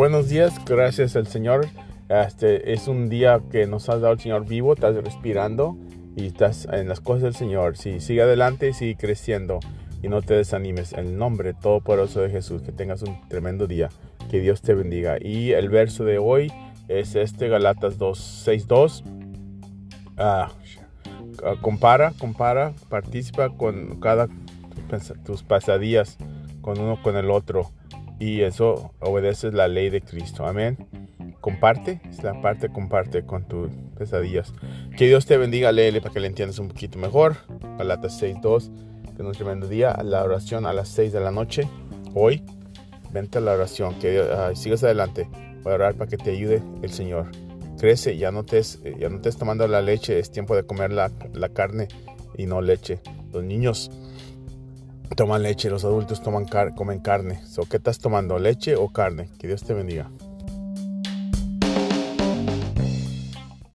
Buenos días, gracias al Señor. Este es un día que nos ha dado el Señor vivo, estás respirando y estás en las cosas del Señor. Sí, sigue adelante y sigue creciendo y no te desanimes. En el nombre todopoderoso de Jesús, que tengas un tremendo día. Que Dios te bendiga. Y el verso de hoy es este, Galatas 2, 6, 2. compara, compara, participa con cada tus pasadías con uno con el otro y eso obedece la ley de Cristo. Amén. Comparte, es la parte comparte con tus pesadillas. Que Dios te bendiga, léele para que le entiendas un poquito mejor. Galatas 6.2, que un tremendo día. La oración a las 6 de la noche. Hoy, vente a la oración, que sigas adelante. Voy a orar para que te ayude el Señor. Crece, ya no te, ya no estés tomando la leche, es tiempo de comer la, la carne y no leche. Los niños toman leche, los adultos toman car comen carne. So, ¿Qué estás tomando, leche o carne? Que Dios te bendiga.